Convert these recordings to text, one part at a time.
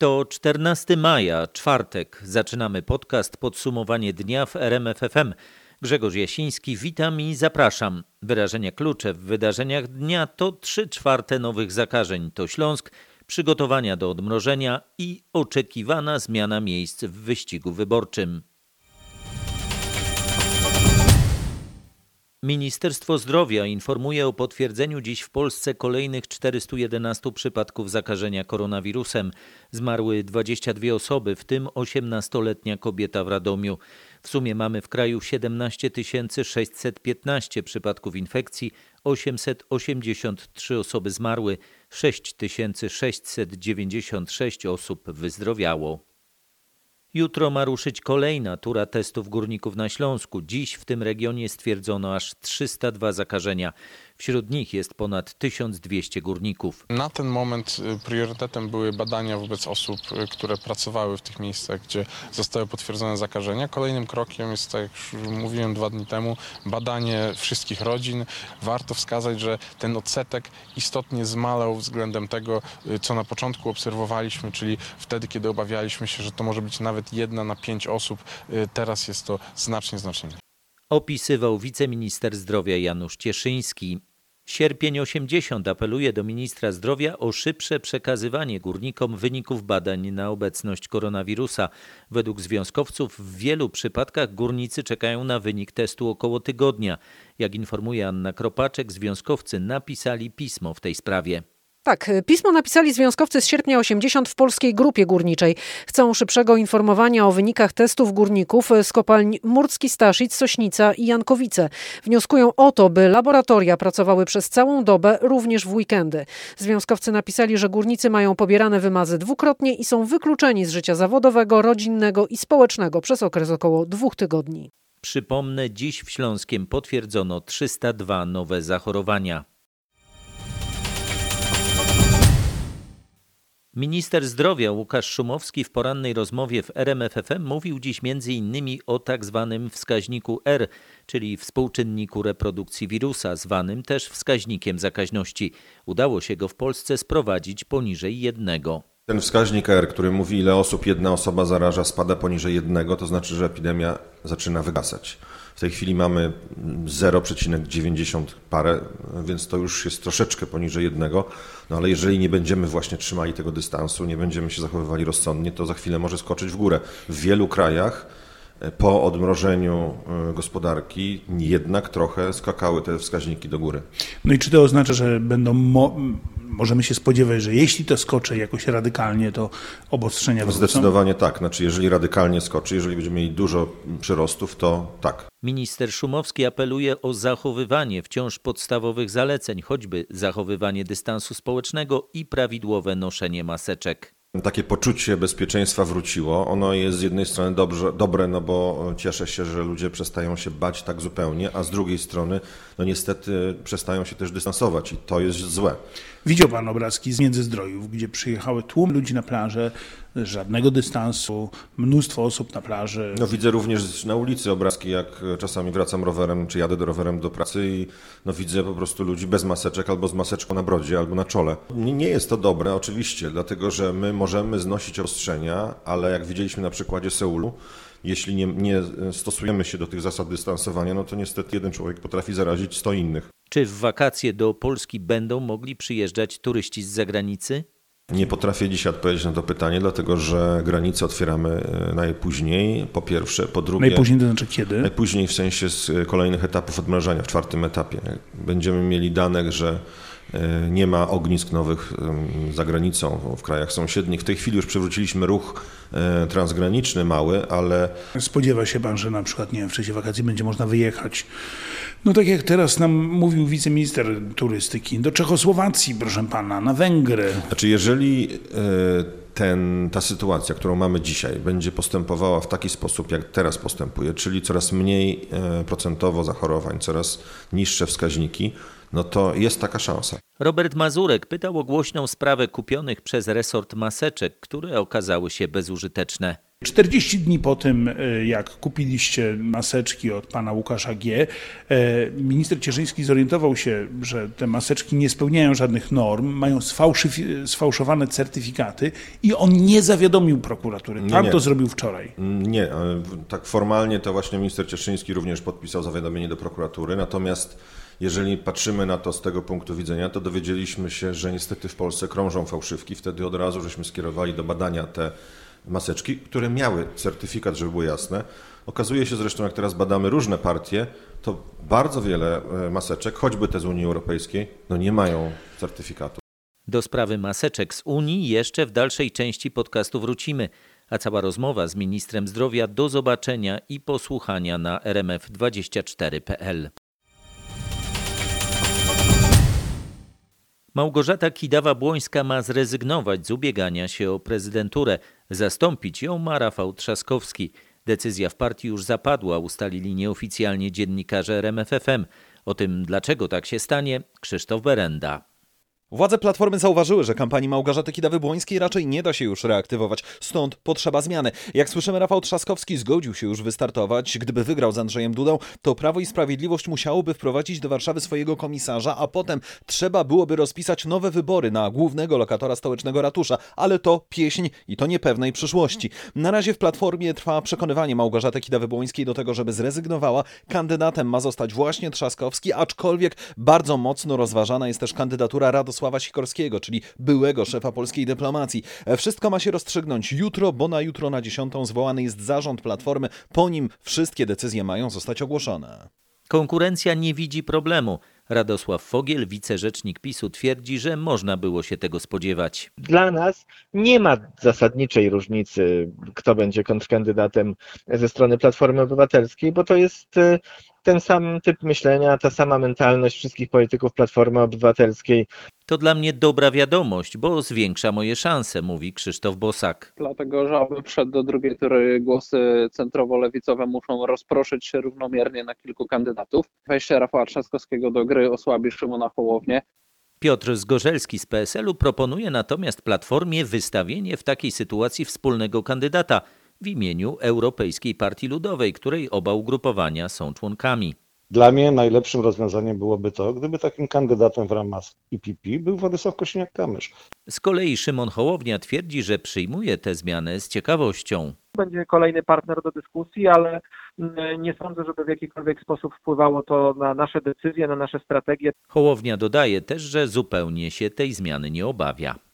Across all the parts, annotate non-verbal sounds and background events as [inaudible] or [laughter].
To 14 maja, czwartek. Zaczynamy podcast Podsumowanie dnia w RMFFM. Grzegorz Jasiński, witam i zapraszam. Wyrażenia klucze w wydarzeniach dnia to 3 czwarte nowych zakażeń. To Śląsk, przygotowania do odmrożenia i oczekiwana zmiana miejsc w wyścigu wyborczym. Ministerstwo Zdrowia informuje o potwierdzeniu dziś w Polsce kolejnych 411 przypadków zakażenia koronawirusem. Zmarły 22 osoby, w tym 18-letnia kobieta w Radomiu. W sumie mamy w kraju 17 615 przypadków infekcji, 883 osoby zmarły, 6696 osób wyzdrowiało. Jutro ma ruszyć kolejna tura testów górników na Śląsku. Dziś w tym regionie stwierdzono aż 302 zakażenia. Wśród nich jest ponad 1200 górników. Na ten moment y, priorytetem były badania wobec osób, y, które pracowały w tych miejscach, gdzie zostały potwierdzone zakażenia. Kolejnym krokiem jest, tak jak już mówiłem dwa dni temu, badanie wszystkich rodzin. Warto wskazać, że ten odsetek istotnie zmalał względem tego, y, co na początku obserwowaliśmy, czyli wtedy, kiedy obawialiśmy się, że to może być nawet jedna na pięć osób. Teraz jest to znacznie, znacznie. Opisywał wiceminister zdrowia Janusz Cieszyński. Sierpień 80 apeluje do ministra zdrowia o szybsze przekazywanie górnikom wyników badań na obecność koronawirusa. Według związkowców w wielu przypadkach górnicy czekają na wynik testu około tygodnia. Jak informuje Anna Kropaczek, związkowcy napisali pismo w tej sprawie. Tak, pismo napisali związkowcy z sierpnia 80 w polskiej grupie górniczej. Chcą szybszego informowania o wynikach testów górników z kopalń Murcki Staszic, Sośnica i Jankowice. Wnioskują o to, by laboratoria pracowały przez całą dobę, również w weekendy. Związkowcy napisali, że górnicy mają pobierane wymazy dwukrotnie i są wykluczeni z życia zawodowego, rodzinnego i społecznego przez okres około dwóch tygodni. Przypomnę, dziś w Śląskiem potwierdzono 302 nowe zachorowania. Minister zdrowia Łukasz Szumowski w porannej rozmowie w RMFFM mówił dziś m.in. o tak zwanym wskaźniku R, czyli współczynniku reprodukcji wirusa, zwanym też wskaźnikiem zakaźności. Udało się go w Polsce sprowadzić poniżej jednego. Ten wskaźnik R, który mówi ile osób jedna osoba zaraża, spada poniżej jednego, to znaczy, że epidemia zaczyna wygasać. W tej chwili mamy 0,90 parę, więc to już jest troszeczkę poniżej jednego. No ale jeżeli nie będziemy właśnie trzymali tego dystansu, nie będziemy się zachowywali rozsądnie, to za chwilę może skoczyć w górę. W wielu krajach e, po odmrożeniu e, gospodarki jednak trochę skakały te wskaźniki do góry. No i czy to oznacza, że będą możemy się spodziewać, że jeśli to skoczy jakoś radykalnie, to obostrzenia wrócą? Zdecydowanie tak. Znaczy, jeżeli radykalnie skoczy, jeżeli będziemy mieli dużo przyrostów, to tak. Minister Szumowski apeluje o zachowywanie wciąż podstawowych zaleceń, choćby zachowywanie dystansu społecznego i prawidłowe noszenie maseczek. Takie poczucie bezpieczeństwa wróciło. Ono jest z jednej strony dobrze, dobre, no bo cieszę się, że ludzie przestają się bać tak zupełnie, a z drugiej strony, no niestety przestają się też dystansować i to jest złe. Widział pan obrazki z Międzyzdrojów, gdzie przyjechały tłum ludzi na plażę, żadnego dystansu, mnóstwo osób na plaży. No widzę również na ulicy obrazki, jak czasami wracam rowerem, czy jadę do rowerem do pracy i no widzę po prostu ludzi bez maseczek, albo z maseczką na brodzie, albo na czole. Nie, nie jest to dobre oczywiście, dlatego że my możemy znosić ostrzenia, ale jak widzieliśmy na przykładzie Seulu, jeśli nie, nie stosujemy się do tych zasad dystansowania, no to niestety jeden człowiek potrafi zarazić 100 innych. Czy w wakacje do Polski będą mogli przyjeżdżać turyści z zagranicy? Nie potrafię dzisiaj odpowiedzieć na to pytanie, dlatego że granice otwieramy e, najpóźniej, po pierwsze. Po drugie, najpóźniej to znaczy kiedy? Najpóźniej w sensie z kolejnych etapów odmrażania, w czwartym etapie. Będziemy mieli dane, że e, nie ma ognisk nowych za granicą w krajach sąsiednich. W tej chwili już przywróciliśmy ruch e, transgraniczny mały, ale... Spodziewa się pan, że na przykład, nie wiem, w czasie wakacji będzie można wyjechać no tak jak teraz nam mówił wiceminister turystyki, do Czechosłowacji, proszę pana, na Węgry. Znaczy, jeżeli e, ten, ta sytuacja, którą mamy dzisiaj, będzie postępowała w taki sposób, jak teraz postępuje, czyli coraz mniej e, procentowo zachorowań, coraz niższe wskaźniki, no to jest taka szansa. Robert Mazurek pytał o głośną sprawę kupionych przez resort maseczek, które okazały się bezużyteczne. 40 dni po tym, e, jak kupiliście maseczki od pana Łukasza G., e, minister Cieszyński zorientował się, że te maseczki nie spełniają żadnych norm, mają sfałszyf- sfałszowane certyfikaty i on nie zawiadomił prokuratury. Pan nie. to zrobił wczoraj. Nie, w- tak formalnie to właśnie minister Cieszyński również podpisał zawiadomienie do prokuratury, natomiast jeżeli patrzymy na to z tego punktu widzenia, to dowiedzieliśmy się, że niestety w Polsce krążą fałszywki. Wtedy od razu żeśmy skierowali do badania te maseczki, które miały certyfikat, żeby było jasne. Okazuje się zresztą, jak teraz badamy różne partie, to bardzo wiele e, maseczek, choćby te z Unii Europejskiej, no nie mają certyfikatu. Do sprawy maseczek z Unii jeszcze w dalszej części podcastu wrócimy, a cała rozmowa z ministrem zdrowia do zobaczenia i posłuchania na rmf24.pl. Małgorzata Kidawa-Błońska ma zrezygnować z ubiegania się o prezydenturę. Zastąpić ją ma Rafał Trzaskowski. Decyzja w partii już zapadła, ustalili nieoficjalnie dziennikarze RMFFM. O tym, dlaczego tak się stanie, Krzysztof Berenda. Władze Platformy zauważyły, że kampanii Małgorzaty Kidawy-Błońskiej raczej nie da się już reaktywować, stąd potrzeba zmiany. Jak słyszymy, Rafał Trzaskowski zgodził się już wystartować. Gdyby wygrał z Andrzejem Dudą, to Prawo i Sprawiedliwość musiałoby wprowadzić do Warszawy swojego komisarza, a potem trzeba byłoby rozpisać nowe wybory na głównego lokatora stołecznego ratusza, ale to pieśń i to niepewnej przyszłości. Na razie w Platformie trwa przekonywanie Małgorzaty Kidawy-Błońskiej do tego, żeby zrezygnowała. Kandydatem ma zostać właśnie Trzaskowski, aczkolwiek bardzo mocno rozważana jest też kandydatura Radosława Sikorskiego, czyli byłego szefa polskiej dyplomacji. E, Wszystko ma się rozstrzygnąć jutro, bo na jutro na 10 zwołany jest zarząd Platformy. Po nim wszystkie decyzje mają zostać ogłoszone. Konkurencja nie widzi problemu. Radosław Fogiel, wicerzecznik PiSu, twierdzi, że można było się tego spodziewać. Dla nas nie ma zasadniczej różnicy, kto będzie kontrkandydatem ze strony Platformy Obywatelskiej, bo to jest e, ten sam typ myślenia, ta sama mentalność wszystkich polityków Platformy Obywatelskiej. To dla mnie dobra wiadomość, bo zwiększa moje szanse, mówi Krzysztof Bosak. dlatego że aby wszedł do drugiej tury głosy centrowo-lewicowe muszą rozproszyć się równomiernie na kilku kandydatów. Wejście Rafała Trzaskowskiego do gry osłabi Szymona Hołownię. Piotr Zgorzelski z PSL-u proponuje natomiast Platformie wystawienie w takiej sytuacji wspólnego kandydata w imieniu Europejskiej Partii Ludowej, której oba ugrupowania są członkami. Dla mnie najlepszym rozwiązaniem byłoby to, gdyby takim kandydatem w ramach IPP był Władysław Kosiniak-Kamysz. Z kolei Szymon Hołownia twierdzi, że przyjmuje tę zmianę z ciekawością. będzie kolejny partner do dyskusji, ale mm, nie sądzę, żeby w jakikolwiek sposób wpływało to na nasze decyzje, na nasze strategie. Hołownia dodaje też, że zupełnie się tej zmiany nie obawia.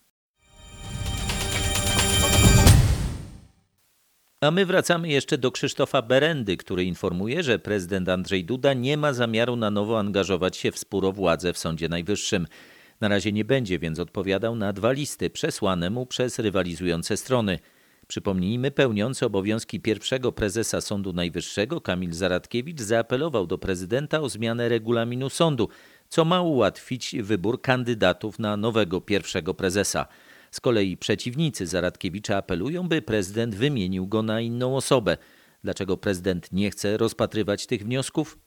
A my wracamy jeszcze do Krzysztofa Berendy, który informuje, że prezydent Andrzej Duda nie ma zamiaru na nowo angażować się w spór o władzę w Sądzie Najwyższym. Na razie nie będzie więc odpowiadał na dwa listy przesłane mu przez rywalizujące strony. Przypomnijmy, pełniący obowiązki pierwszego prezesa Sądu Najwyższego Kamil Zaradkiewicz zaapelował do prezydenta o zmianę regulaminu sądu, co ma ułatwić wybór kandydatów na nowego pierwszego prezesa. Z kolei przeciwnicy Zaradkiewicza apelują, by prezydent wymienił go na inną osobę. Dlaczego prezydent nie chce rozpatrywać tych wniosków?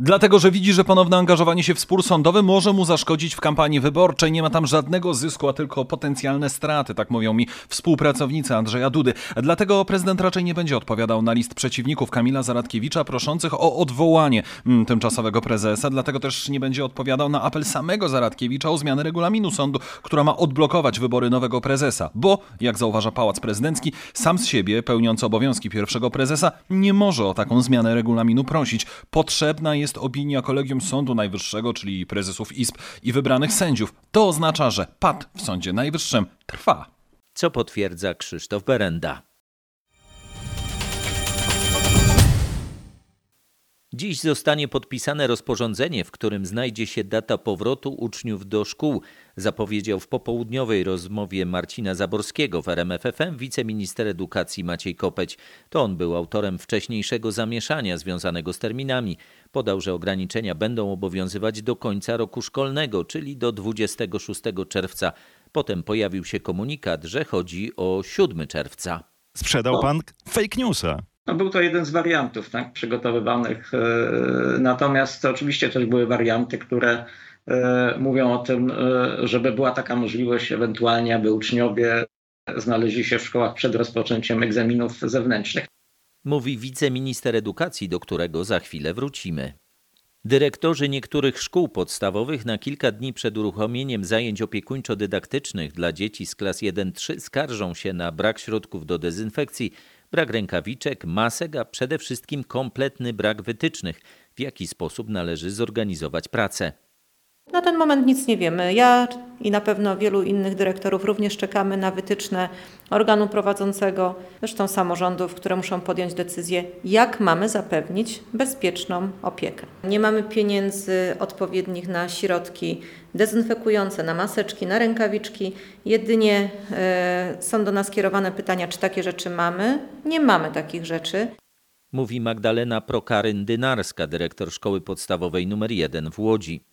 Dlatego, że widzi, że ponowne angażowanie się w spór sądowy może mu zaszkodzić w kampanii wyborczej. Nie ma tam żadnego zysku, a tylko potencjalne straty, tak mówią mi współpracownicy Andrzeja Dudy. Dlatego prezydent raczej nie będzie odpowiadał na list przeciwników Kamila Zaradkiewicza proszących o odwołanie mm, tymczasowego prezesa. Dlatego też nie będzie odpowiadał na apel samego Zaradkiewicza o zmianę regulaminu sądu, która ma odblokować wybory nowego prezesa. Bo, jak zauważa Pałac Prezydencki, sam z siebie, pełniący obowiązki pierwszego prezesa, nie może o taką zmianę regulaminu prosić. Potrzebna jest opinia kolegium Sądu Najwyższego, czyli prezesów izb i wybranych sędziów. To oznacza, że pad w Sądzie Najwyższym trwa. Co potwierdza Krzysztof Berenda. Dziś zostanie podpisane rozporządzenie, w którym znajdzie się data powrotu uczniów do szkół, zapowiedział w popołudniowej rozmowie Marcina Zaborskiego w RMFFM wiceminister edukacji Maciej Kopeć. To on był autorem wcześniejszego zamieszania związanego z terminami. Podał, że ograniczenia będą obowiązywać do końca roku szkolnego, czyli do 26 czerwca. Potem pojawił się komunikat, że chodzi o 7 czerwca. Sprzedał pan fake newsa. No, był to jeden z wariantów tak, przygotowywanych. e, Natomiast oczywiście też były warianty, które e, mówią o tym, e, żeby była taka możliwość ewentualnie, aby uczniowie znaleźli się w szkołach przed rozpoczęciem egzaminów zewnętrznych. Mówi wiceminister edukacji, do którego za chwilę wrócimy. Dyrektorzy niektórych szkół podstawowych na kilka dni przed uruchomieniem zajęć opiekuńczo-dydaktycznych dla dzieci z klas 1-3 skarżą się na brak środków do dezynfekcji, brak rękawiczek, masek, a przede wszystkim kompletny brak wytycznych, w jaki sposób należy zorganizować pracę. Na ten moment nic nie wiemy. Ja i na pewno wielu innych dyrektorów również czekamy na wytyczne organu prowadzącego, zresztą samorządów, które muszą podjąć decyzję, jak mamy zapewnić bezpieczną opiekę. Nie mamy pieniędzy odpowiednich na środki dezynfekujące, na maseczki, na rękawiczki. Jedynie e, są do nas kierowane pytania, czy takie rzeczy mamy. Nie mamy takich rzeczy. Mówi Magdalena Prokaryn-Dynarska, dyrektor szkoły podstawowej nr 1 w Łodzi.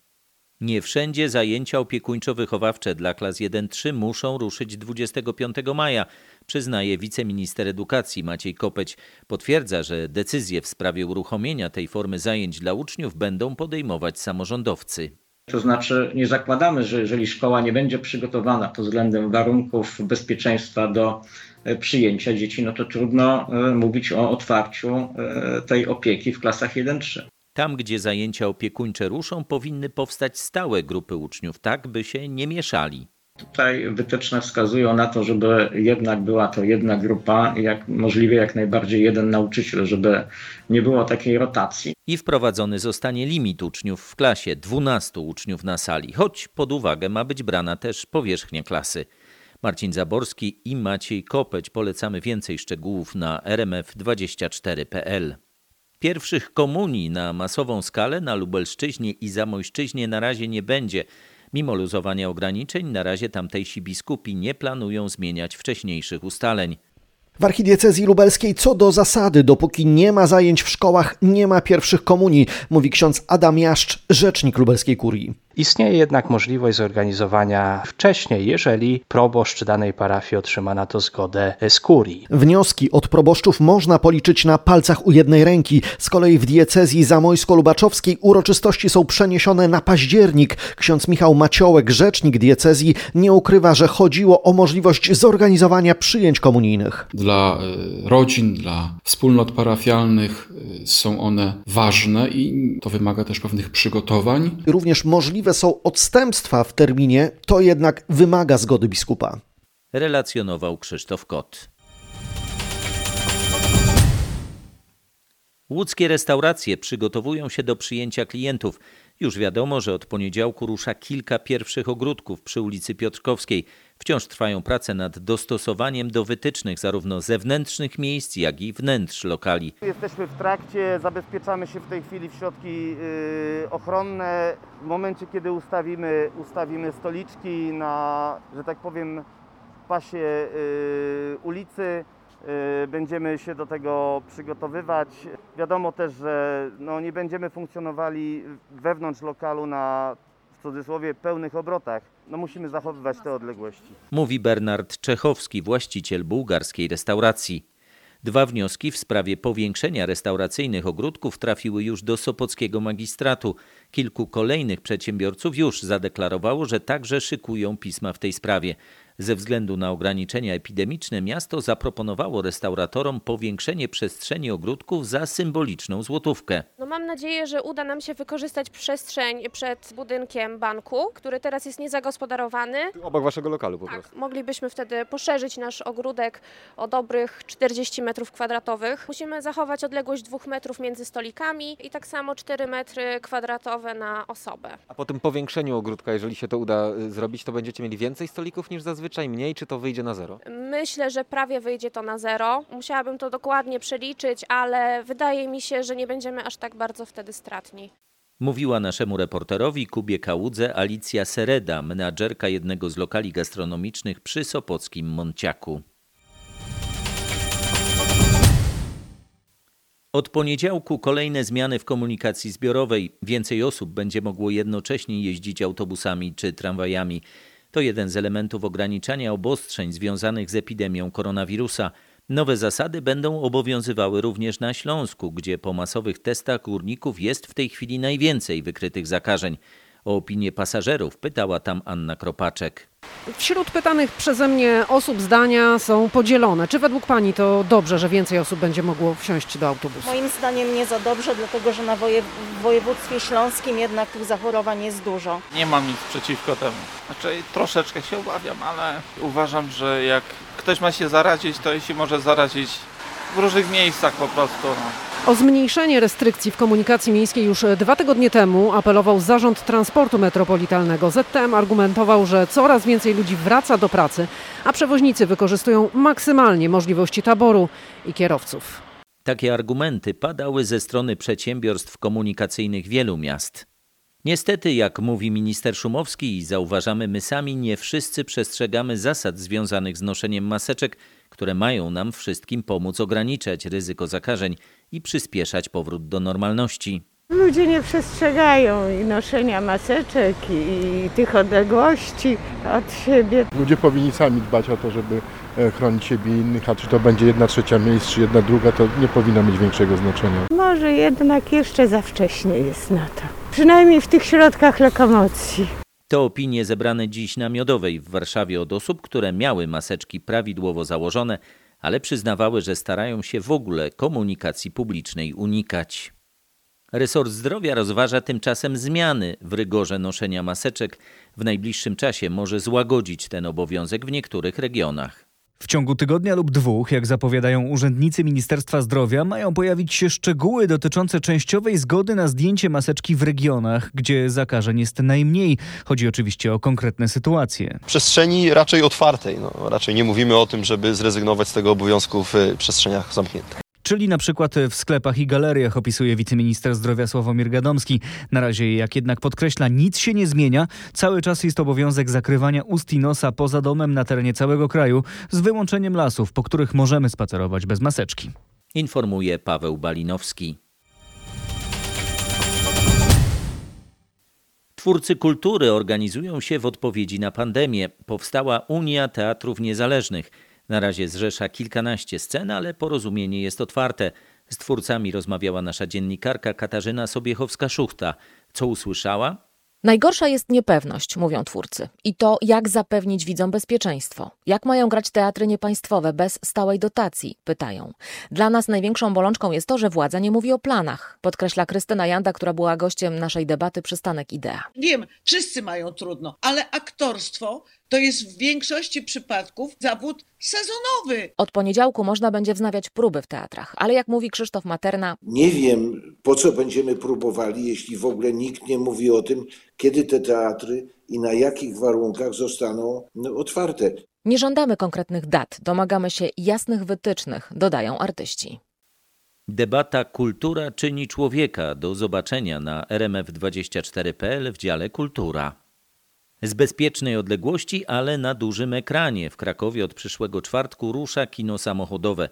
Nie wszędzie zajęcia opiekuńczo-wychowawcze dla klas 1-3 muszą ruszyć 25 maja, przyznaje wiceminister edukacji Maciej Kopeć. Potwierdza, że decyzje w sprawie uruchomienia tej formy zajęć dla uczniów będą podejmować samorządowcy. To znaczy, nie zakładamy, że jeżeli szkoła nie będzie przygotowana pod względem warunków bezpieczeństwa do e, przyjęcia dzieci, no to trudno e, mówić o otwarciu e, tej opieki w klasach 1-3. Tam, gdzie zajęcia opiekuńcze ruszą, powinny powstać stałe grupy uczniów, tak by się nie mieszali. Tutaj wytyczne wskazują na to, żeby jednak była to jedna grupa, jak możliwie jak najbardziej jeden nauczyciel, żeby nie było takiej rotacji. I wprowadzony zostanie limit uczniów w klasie 12 uczniów na sali, choć pod uwagę ma być brana też powierzchnia klasy. Marcin Zaborski i Maciej Kopeć polecamy więcej szczegółów na rmf24.pl. Pierwszych komunii na masową skalę na Lubelszczyźnie i Zamojszczyźnie na razie nie będzie. Mimo luzowania ograniczeń, na razie tamtejsi biskupi nie planują zmieniać wcześniejszych ustaleń. W archidiecezji lubelskiej co do zasady, dopóki nie ma zajęć w szkołach, nie ma pierwszych komunii, mówi ksiądz Adam Jaszcz, rzecznik lubelskiej kurii. Istnieje jednak możliwość zorganizowania wcześniej, jeżeli proboszcz danej parafii otrzyma na to zgodę z kurii. Wnioski od proboszczów można policzyć na palcach u jednej ręki. Z kolei w diecezji zamojsko-lubaczowskiej uroczystości są przeniesione na październik. Ksiądz Michał Maciołek, rzecznik diecezji, nie ukrywa, że chodziło o możliwość zorganizowania przyjęć komunijnych. Dla e, rodzin, dla wspólnot parafialnych e, są one ważne i to wymaga też pewnych przygotowań. Również możliwe są odstępstwa w terminie, to jednak wymaga zgody biskupa. Relacjonował Krzysztof Kot. Łódzkie restauracje przygotowują się do przyjęcia klientów. Już wiadomo, że od poniedziałku rusza kilka pierwszych ogródków przy ulicy Piotrkowskiej. Wciąż trwają prace nad dostosowaniem do wytycznych zarówno zewnętrznych miejsc, jak i wnętrz lokali. Jesteśmy w trakcie, zabezpieczamy się w tej chwili w środki yy, ochronne. W momencie, kiedy ustawimy, ustawimy stoliczki na, że tak powiem, pasie yy, ulicy, yy, będziemy się do tego przygotowywać. Wiadomo też, że no, nie będziemy funkcjonowali wewnątrz lokalu na cudzysłowie pełnych obrotach. No musimy zachowywać te odległości. Mówi Bernard Czechowski, właściciel bułgarskiej restauracji. Dwa wnioski w sprawie powiększenia restauracyjnych ogródków trafiły już do Sopockiego magistratu. Kilku kolejnych przedsiębiorców już zadeklarowało, że także szykują pisma w tej sprawie. Ze względu na ograniczenia epidemiczne miasto zaproponowało restauratorom powiększenie przestrzeni ogródków za symboliczną złotówkę. No mam nadzieję, że uda nam się wykorzystać przestrzeń przed budynkiem banku, który teraz jest niezagospodarowany. Obok waszego lokalu po prostu. Moglibyśmy wtedy poszerzyć nasz ogródek o dobrych 40 metrów kwadratowych. Musimy zachować odległość 2 metrów między stolikami i tak samo 4 metry kwadratowe na osobę. A po tym powiększeniu ogródka, jeżeli się to uda y, zrobić, to będziecie mieli więcej stolików niż zazwyczaj, mniej, czy to wyjdzie na zero? Myślę, że prawie wyjdzie to na zero. Musiałabym to dokładnie przeliczyć, ale wydaje mi się, że nie będziemy aż tak bardzo wtedy stratni. Mówiła naszemu reporterowi Kubie Kałudze Alicja Sereda, menadżerka jednego z lokali gastronomicznych przy Sopockim Monciaku. Od poniedziałku kolejne zmiany w komunikacji zbiorowej. Więcej osób będzie mogło jednocześnie jeździć autobusami czy tramwajami. To jeden z elementów ograniczania obostrzeń związanych z epidemią koronawirusa. Nowe zasady będą obowiązywały również na Śląsku, gdzie po masowych testach górników jest w tej chwili najwięcej wykrytych zakażeń. O opinię pasażerów pytała tam Anna Kropaczek. Wśród pytanych przeze mnie osób zdania są podzielone. Czy według Pani to dobrze, że więcej osób będzie mogło wsiąść do autobusu? Moim zdaniem nie za dobrze, dlatego że na woje, w województwie śląskim jednak tych zachorowań jest dużo. Nie mam nic przeciwko temu. Znaczy troszeczkę się obawiam, ale uważam, że jak ktoś ma się zarazić, to się może zarazić w różnych miejscach po prostu. No. O zmniejszenie restrykcji w komunikacji miejskiej już dwa tygodnie temu apelował Zarząd Transportu Metropolitalnego. ZTM argumentował, że coraz więcej ludzi wraca do pracy, a przewoźnicy wykorzystują maksymalnie możliwości taboru i kierowców. Takie argumenty padały ze strony przedsiębiorstw komunikacyjnych wielu miast. Niestety, jak mówi minister Szumowski i zauważamy my sami, nie wszyscy przestrzegamy zasad związanych z noszeniem maseczek, które mają nam wszystkim pomóc ograniczać ryzyko zakażeń i przyspieszać powrót do normalności. Ludzie nie przestrzegają i noszenia maseczek i tych odległości od siebie. Ludzie powinni sami dbać o to, żeby e, chronić siebie i innych, a czy to będzie jedna trzecia miejsc, czy jedna druga, to nie powinno mieć większego znaczenia. Może jednak jeszcze za wcześnie jest na to. Przynajmniej w tych środkach lokomocji. To opinie zebrane dziś na Miodowej w Warszawie od osób, które miały maseczki prawidłowo założone, ale przyznawały, że starają się w ogóle komunikacji publicznej unikać. Resort zdrowia rozważa tymczasem zmiany w rygorze noszenia maseczek. W najbliższym czasie może złagodzić ten obowiązek w niektórych regionach. W ciągu tygodnia lub dwóch, jak zapowiadają urzędnicy Ministerstwa Zdrowia, mają pojawić się szczegóły dotyczące częściowej zgody na zdjęcie maseczki w regionach, gdzie zakażeń jest najmniej. Chodzi oczywiście o konkretne sytuacje. Przestrzeni raczej otwartej. No, raczej nie mówimy o tym, żeby zrezygnować z tego obowiązku w przestrzeniach zamkniętych. Czyli na przykład w sklepach i galeriach, opisuje wiceminister zdrowia Sławomir Gadomski. Na razie, jak jednak podkreśla, nic się nie zmienia. Cały czas jest obowiązek zakrywania ust i nosa poza domem na terenie całego kraju, z wyłączeniem lasów, po których możemy spacerować bez maseczki. Informuje Paweł Balinowski. Twórcy kultury organizują się w odpowiedzi na pandemię. Powstała Unia Teatrów Niezależnych. Na razie zrzesza kilkanaście scen, ale porozumienie jest otwarte. Z twórcami rozmawiała nasza dziennikarka Katarzyna Sobiechowska-Szuchta. Co usłyszała? Najgorsza jest niepewność, mówią twórcy. I to, jak zapewnić widzom bezpieczeństwo. Jak mają grać teatry niepaństwowe bez stałej dotacji, pytają. Dla nas największą bolączką jest to, że władza nie mówi o planach, podkreśla Krystyna Janda, która była gościem naszej debaty Przystanek Idea. Wiem, wszyscy mają trudno, ale aktorstwo to jest w większości przypadków zawód sezonowy. Od poniedziałku można będzie wznawiać próby w teatrach, ale jak mówi Krzysztof Materna, Nie wiem, po co będziemy próbowali, jeśli w ogóle nikt nie mówi o tym, kiedy te teatry i na jakich warunkach zostaną no, otwarte. nie żądamy konkretnych dat, domagamy się jasnych wytycznych, dodają artyści. Debata Kultura czyni człowieka. Do zobaczenia na rmf24.pl w dziale Kultura. Z bezpiecznej odległości, ale na dużym ekranie. W Krakowie od przyszłego czwartku rusza kino samochodowe.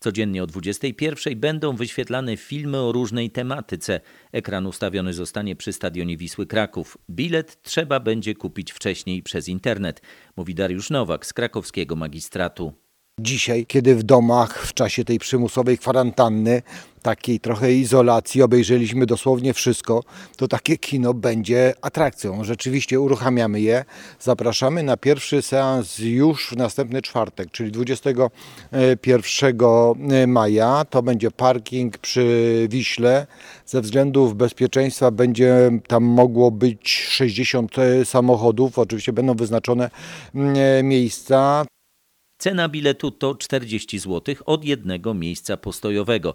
Codziennie o 21 będą wyświetlane filmy o różnej tematyce. Ekran ustawiony zostanie przy stadionie Wisły Kraków. Bilet trzeba będzie kupić wcześniej przez internet, mówi Dariusz Nowak z krakowskiego magistratu. Dzisiaj, kiedy w domach w czasie tej przymusowej kwarantanny, takiej trochę izolacji, obejrzeliśmy dosłownie wszystko, to takie kino będzie atrakcją. Rzeczywiście uruchamiamy je. Zapraszamy na pierwszy seans już w następny czwartek, czyli 21 maja. To będzie parking przy Wiśle. Ze względów bezpieczeństwa będzie tam mogło być 60 samochodów. Oczywiście będą wyznaczone mm, miejsca. Cena biletu to 40 zł od jednego miejsca postojowego.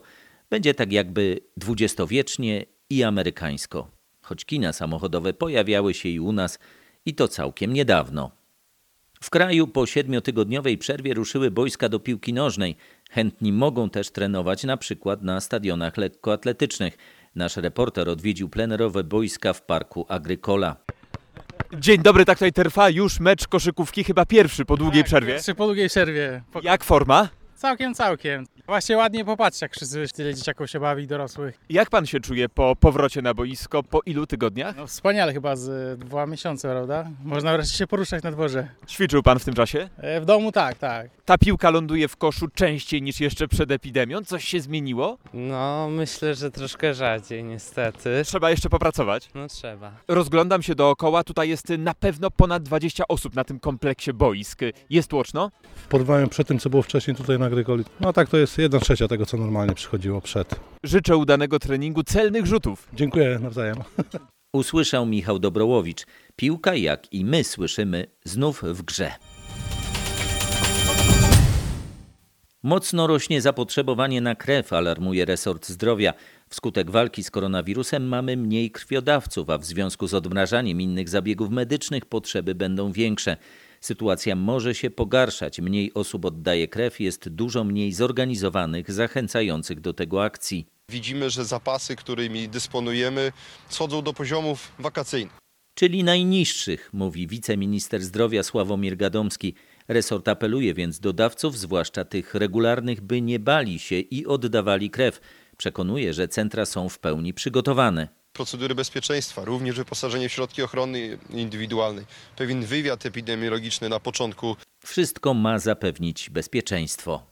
Będzie tak jakby dwudziestowiecznie i amerykańsko. Choć kina samochodowe pojawiały się i u nas i to całkiem niedawno. W kraju po siedmiotygodniowej przerwie ruszyły boiska do piłki nożnej. Chętni mogą też trenować na przykład na stadionach lekkoatletycznych. Nasz reporter odwiedził plenerowe boiska w parku Agrykola. Dzień dobry, tak tutaj trwa już mecz koszykówki, chyba pierwszy po długiej przerwie. Jeszcze po długiej przerwie. Jak forma? Całkiem, całkiem. Właśnie ładnie popatrzeć, jak wszyscy tyle dzieciaków się bawi, dorosłych. Jak pan się czuje po powrocie na boisko po ilu tygodniach? No wspaniale chyba z dwa miesiące, prawda? Można wreszcie się poruszać na dworze. Ćwiczył pan w tym czasie? E, W domu tak, tak. Ta piłka ląduje w koszu częściej niż jeszcze przed epidemią. Coś się zmieniło? No, myślę, że troszkę rzadziej, niestety. Trzeba jeszcze popracować. No trzeba. Rozglądam się dookoła, tutaj jest na pewno ponad 20 osób na tym kompleksie boisk. Jest tłoczno? W porównaniu przed tym, co było wcześniej tutaj na Grygoli, no tak to jest jedna trzecia tego, co normalnie przychodziło przed. Życzę udanego treningu celnych rzutów. Dziękuję nawzajem. [laughs] Usłyszał Michał Dobrołowicz. Piłka, jak i my słyszymy, znów w grze. Mocno rośnie zapotrzebowanie na krew, alarmuje resort zdrowia. Wskutek walki z koronawirusem mamy mniej krwiodawców, a w związku z odmrażaniem innych zabiegów medycznych potrzeby będą większe. Sytuacja może się pogarszać, mniej osób oddaje krew, jest dużo mniej zorganizowanych, zachęcających do tego akcji. Widzimy, że zapasy, którymi dysponujemy, schodzą do poziomów wakacyjnych. Czyli najniższych, mówi wiceminister zdrowia Sławomir Gadomski. Resort apeluje więc do dawców, zwłaszcza tych regularnych, by nie bali się i oddawali krew. Przekonuje, że centra są w pełni przygotowane. Procedury bezpieczeństwa, również wyposażenie w środki ochrony indywidualnej, pewien wywiad epidemiologiczny na początku. Wszystko ma zapewnić bezpieczeństwo.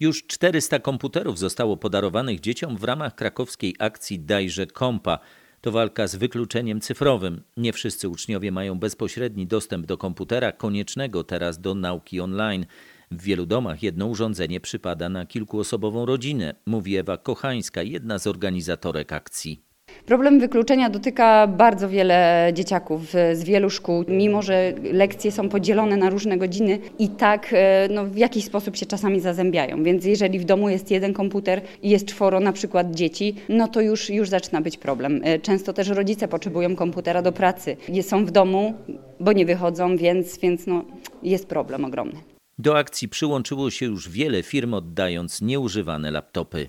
Już 400 komputerów zostało podarowanych dzieciom w ramach krakowskiej akcji Dajże Kompa. To walka z wykluczeniem cyfrowym. Nie wszyscy uczniowie mają bezpośredni dostęp do komputera, koniecznego teraz do nauki online. W wielu domach jedno urządzenie przypada na kilkuosobową rodzinę, mówi Ewa Kochańska, jedna z organizatorek akcji. Problem wykluczenia dotyka bardzo wiele dzieciaków z wielu szkół. Mimo, że lekcje są podzielone na różne godziny i tak e, no, w jakiś sposób się czasami zazębiają. Więc jeżeli w domu jest jeden komputer i jest czworo na przykład dzieci, no to już, już zaczyna być problem. E, Często też rodzice potrzebują komputera do pracy. Są w domu, bo nie wychodzą, więc, więc no, jest problem ogromny. Do akcji przyłączyło się już wiele firm, oddając nieużywane laptopy.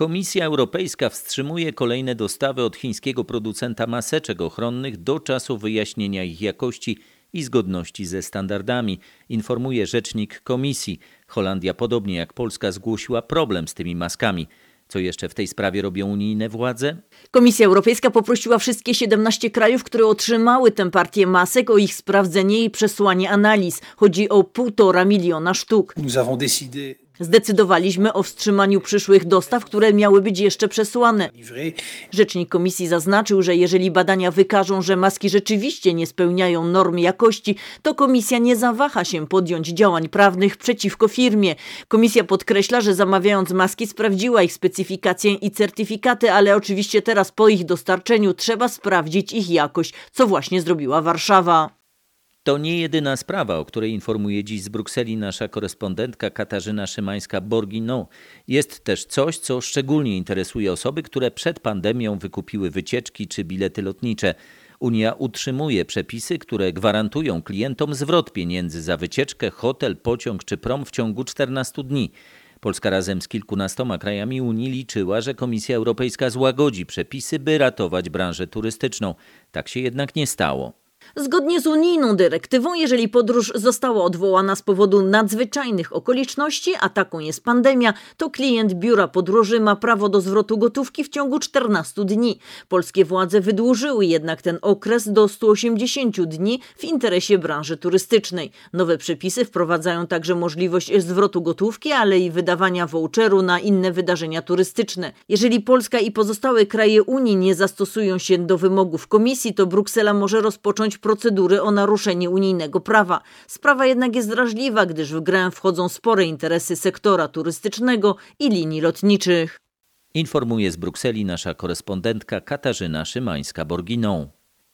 Komisja Europejska wstrzymuje kolejne dostawy od chińskiego producenta maseczek ochronnych do czasu wyjaśnienia ich jakości i zgodności ze standardami, informuje rzecznik komisji. Holandia, podobnie jak Polska, zgłosiła problem z tymi maskami. Co jeszcze w tej sprawie robią unijne władze? Komisja Europejska poprosiła wszystkie 17 krajów, które otrzymały tę partię masek o ich sprawdzenie i przesłanie analiz. Chodzi o półtora miliona sztuk. Zdecydowaliśmy o wstrzymaniu przyszłych dostaw, które miały być jeszcze przesłane. Rzecznik komisji zaznaczył, że jeżeli badania wykażą, że maski rzeczywiście nie spełniają norm jakości, to komisja nie zawaha się podjąć działań prawnych przeciwko firmie. Komisja podkreśla, że zamawiając maski sprawdziła ich specyfikację i certyfikaty, ale oczywiście teraz po ich dostarczeniu trzeba sprawdzić ich jakość, co właśnie zrobiła Warszawa. To nie jedyna sprawa, o której informuje dziś z Brukseli nasza korespondentka Katarzyna Szymańska-Borgino. Jest też coś, co szczególnie interesuje osoby, które przed pandemią wykupiły wycieczki czy bilety lotnicze. Unia utrzymuje przepisy, które gwarantują klientom zwrot pieniędzy za wycieczkę, hotel, pociąg czy prom w ciągu 14 dni. Polska razem z kilkunastoma krajami Unii liczyła, że Komisja Europejska złagodzi przepisy, by ratować branżę turystyczną. Tak się jednak nie stało. Zgodnie z unijną dyrektywą, jeżeli podróż została odwołana z powodu nadzwyczajnych okoliczności, a taką jest pandemia, to klient biura podróży ma prawo do zwrotu gotówki w ciągu 14 dni. Polskie władze wydłużyły jednak ten okres do 180 dni w interesie branży turystycznej. Nowe przepisy wprowadzają także możliwość zwrotu gotówki, ale i wydawania voucheru na inne wydarzenia turystyczne. Jeżeli Polska i pozostałe kraje Unii nie zastosują się do wymogów komisji, to Bruksela może rozpocząć procedury o naruszenie unijnego prawa. Sprawa jednak jest drażliwa, gdyż w grę wchodzą spore interesy sektora turystycznego i linii lotniczych. Informuje z Brukseli nasza korespondentka Katarzyna Szymańska-Borginą.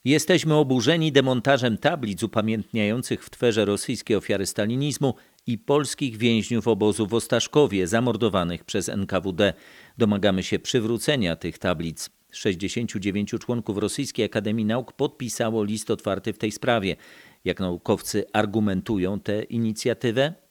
Jesteśmy oburzeni demontażem tablic upamiętniających w Twerze rosyjskie ofiary stalinizmu i polskich więźniów obozu w Ostaszkowie zamordowanych przez NKWD. Domagamy się przywrócenia tych tablic. 69 członków Rosyjskiej Akademii Nauk podpisało list otwarty w tej sprawie. Jak naukowcy argumentują tę inicjatywę?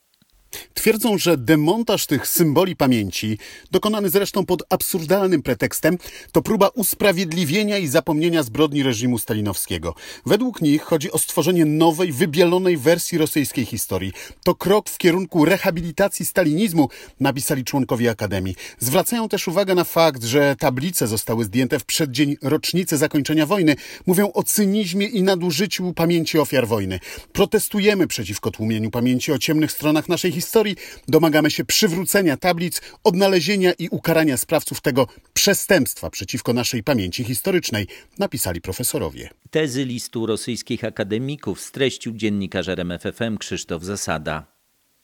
Twierdzą, że demontaż tych symboli pamięci, dokonany zresztą pod absurdalnym pretekstem, to próba usprawiedliwienia i zapomnienia zbrodni reżimu stalinowskiego. Według nich chodzi o stworzenie nowej, wybielonej wersji rosyjskiej historii. To krok w kierunku rehabilitacji stalinizmu, napisali członkowie Akademii. Zwracają też uwagę na fakt, że tablice zostały zdjęte w przeddzień rocznicy zakończenia wojny. Mówią o cynizmie i nadużyciu pamięci ofiar wojny. Protestujemy przeciwko tłumieniu pamięci o ciemnych stronach naszej historii. Domagamy się przywrócenia tablic, odnalezienia i ukarania sprawców tego przestępstwa przeciwko naszej pamięci historycznej, napisali profesorowie. Tezy listu rosyjskich akademików streścił dziennikarz RMFFM Krzysztof Zasada.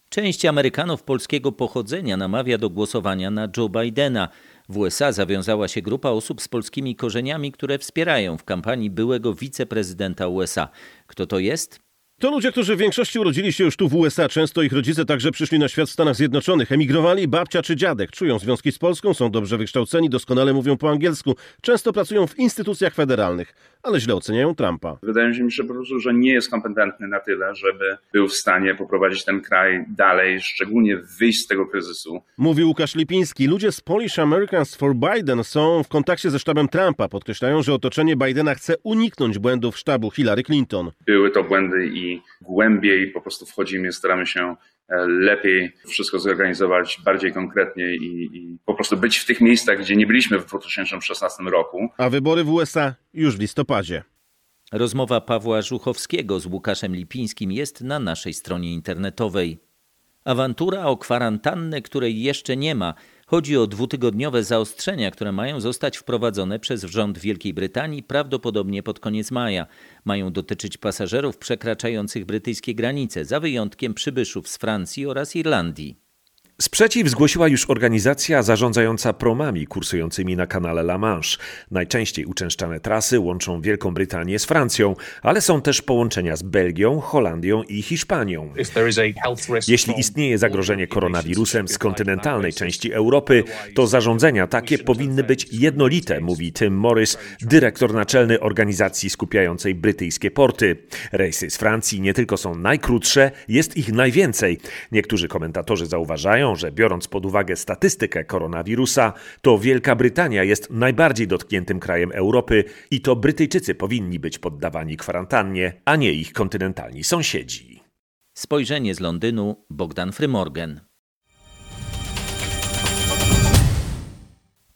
Część Amerykanów polskiego pochodzenia namawia do głosowania na Joe Bidena. W USA zawiązała się grupa osób z polskimi korzeniami, które wspierają w kampanii byłego wiceprezydenta USA. Kto to jest? To ludzie, którzy w większości urodzili się już tu w USA. Często ich rodzice także przyszli na świat w Stanach Zjednoczonych. Emigrowali babcia czy dziadek. Czują związki z Polską, są dobrze wykształceni, doskonale mówią po angielsku. Często pracują w instytucjach federalnych, ale źle oceniają Trumpa. Wydaje mi się, że po prostu, że nie jest kompetentny na tyle, żeby był w stanie poprowadzić ten kraj dalej, szczególnie wyjść z tego kryzysu. Mówi Łukasz Lipiński. Ludzie z Polish Americans for Biden są w kontakcie ze sztabem Trumpa. Podkreślają, że otoczenie Bidena chce uniknąć błędów sztabu Hillary Clinton. Były to błędy i głębiej po prostu wchodzimy, staramy się e, lepiej wszystko zorganizować, bardziej konkretnie i, i, po prostu być w tych miejscach, gdzie nie byliśmy w 2016 roku. A wybory w USA już w listopadzie. Rozmowa Pawła Żuchowskiego z Łukaszem Lipińskim jest na naszej stronie internetowej. Awantura o kwarantannę, której jeszcze nie ma. Chodzi o dwutygodniowe zaostrzenia, które mają zostać wprowadzone przez rząd Wielkiej Brytanii prawdopodobnie pod koniec maja. Mają dotyczyć pasażerów przekraczających brytyjskie granice, za wyjątkiem przybyszów z Francji oraz Irlandii. Sprzeciw zgłosiła już organizacja zarządzająca promami kursującymi na kanale La Manche. Najczęściej uczęszczane trasy łączą Wielką Brytanię z Francją, ale są też połączenia z Belgią, Holandią i Hiszpanią. Jeśli istnieje zagrożenie koronawirusem z kontynentalnej części Europy, to zarządzenia takie powinny być jednolite, mówi Tim Morris, dyrektor naczelny organizacji skupiającej brytyjskie porty. Rejsy z Francji nie tylko są najkrótsze, jest ich najwięcej. Niektórzy komentatorzy zauważają, że biorąc pod uwagę statystykę koronawirusa, to Wielka Brytania jest najbardziej dotkniętym krajem Europy i to Brytyjczycy powinni być poddawani kwarantannie, a nie ich kontynentalni sąsiedzi. Spojrzenie z Londynu Bogdan Frymorgan.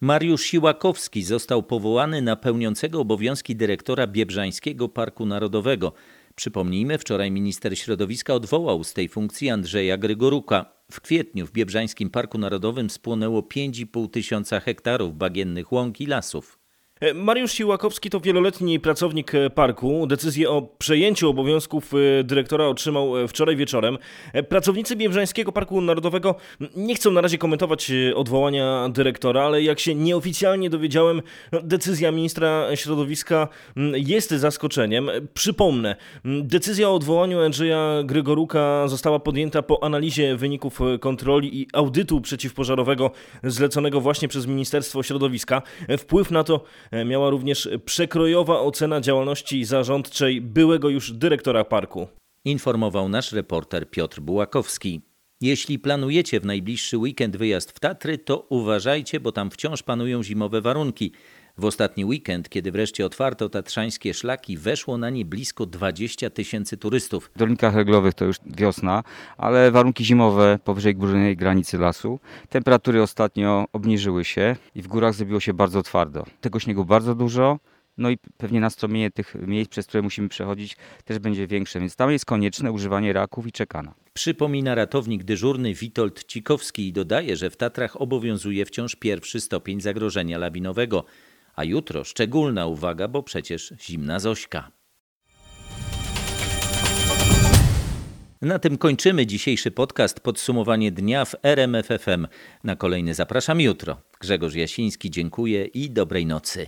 Mariusz Siłakowski został powołany na pełniącego obowiązki dyrektora Biebrzańskiego Parku Narodowego. Przypomnijmy, wczoraj minister środowiska odwołał z tej funkcji Andrzeja Grygoruka. W kwietniu w Biebrzańskim Parku Narodowym spłonęło 5,5 tysiąca hektarów bagiennych łąk i lasów. Mariusz Siłakowski to wieloletni pracownik parku. Decyzję o przejęciu obowiązków dyrektora otrzymał wczoraj wieczorem. Pracownicy Biebrzańskiego Parku Narodowego nie chcą na razie komentować odwołania dyrektora, ale jak się nieoficjalnie dowiedziałem, decyzja ministra środowiska jest zaskoczeniem. Przypomnę, decyzja o odwołaniu Andrzeja Grygoruka została podjęta po analizie wyników kontroli i audytu przeciwpożarowego zleconego właśnie przez Ministerstwo Środowiska. Wpływ na to miała również przekrojowa ocena działalności zarządczej byłego już dyrektora parku. Informował nasz reporter Piotr Bułakowski. Jeśli planujecie w najbliższy weekend wyjazd w Tatry, to uważajcie, bo tam wciąż panują zimowe warunki. W ostatni weekend, kiedy wreszcie otwarto tatrzańskie szlaki, weszło na nie blisko 20 tysięcy turystów. W Dolinkach Reglowych to już wiosna, ale warunki zimowe powyżej górnej granicy lasu. Temperatury ostatnio obniżyły się i w górach zrobiło się bardzo twardo. Tego śniegu bardzo dużo. No i pewnie nastromienie tych miejsc, przez które musimy przechodzić, też będzie większe, więc tam jest konieczne używanie raków i czekana. Przypomina ratownik dyżurny Witold Cikowski i dodaje, że w Tatrach obowiązuje wciąż pierwszy stopień zagrożenia lawinowego. A jutro szczególna uwaga, bo przecież zimna Zośka. Na tym kończymy dzisiejszy podcast Podsumowanie dnia w RMFFM. Na kolejny zapraszam jutro. Grzegorz Jasiński, dziękuję i dobrej nocy.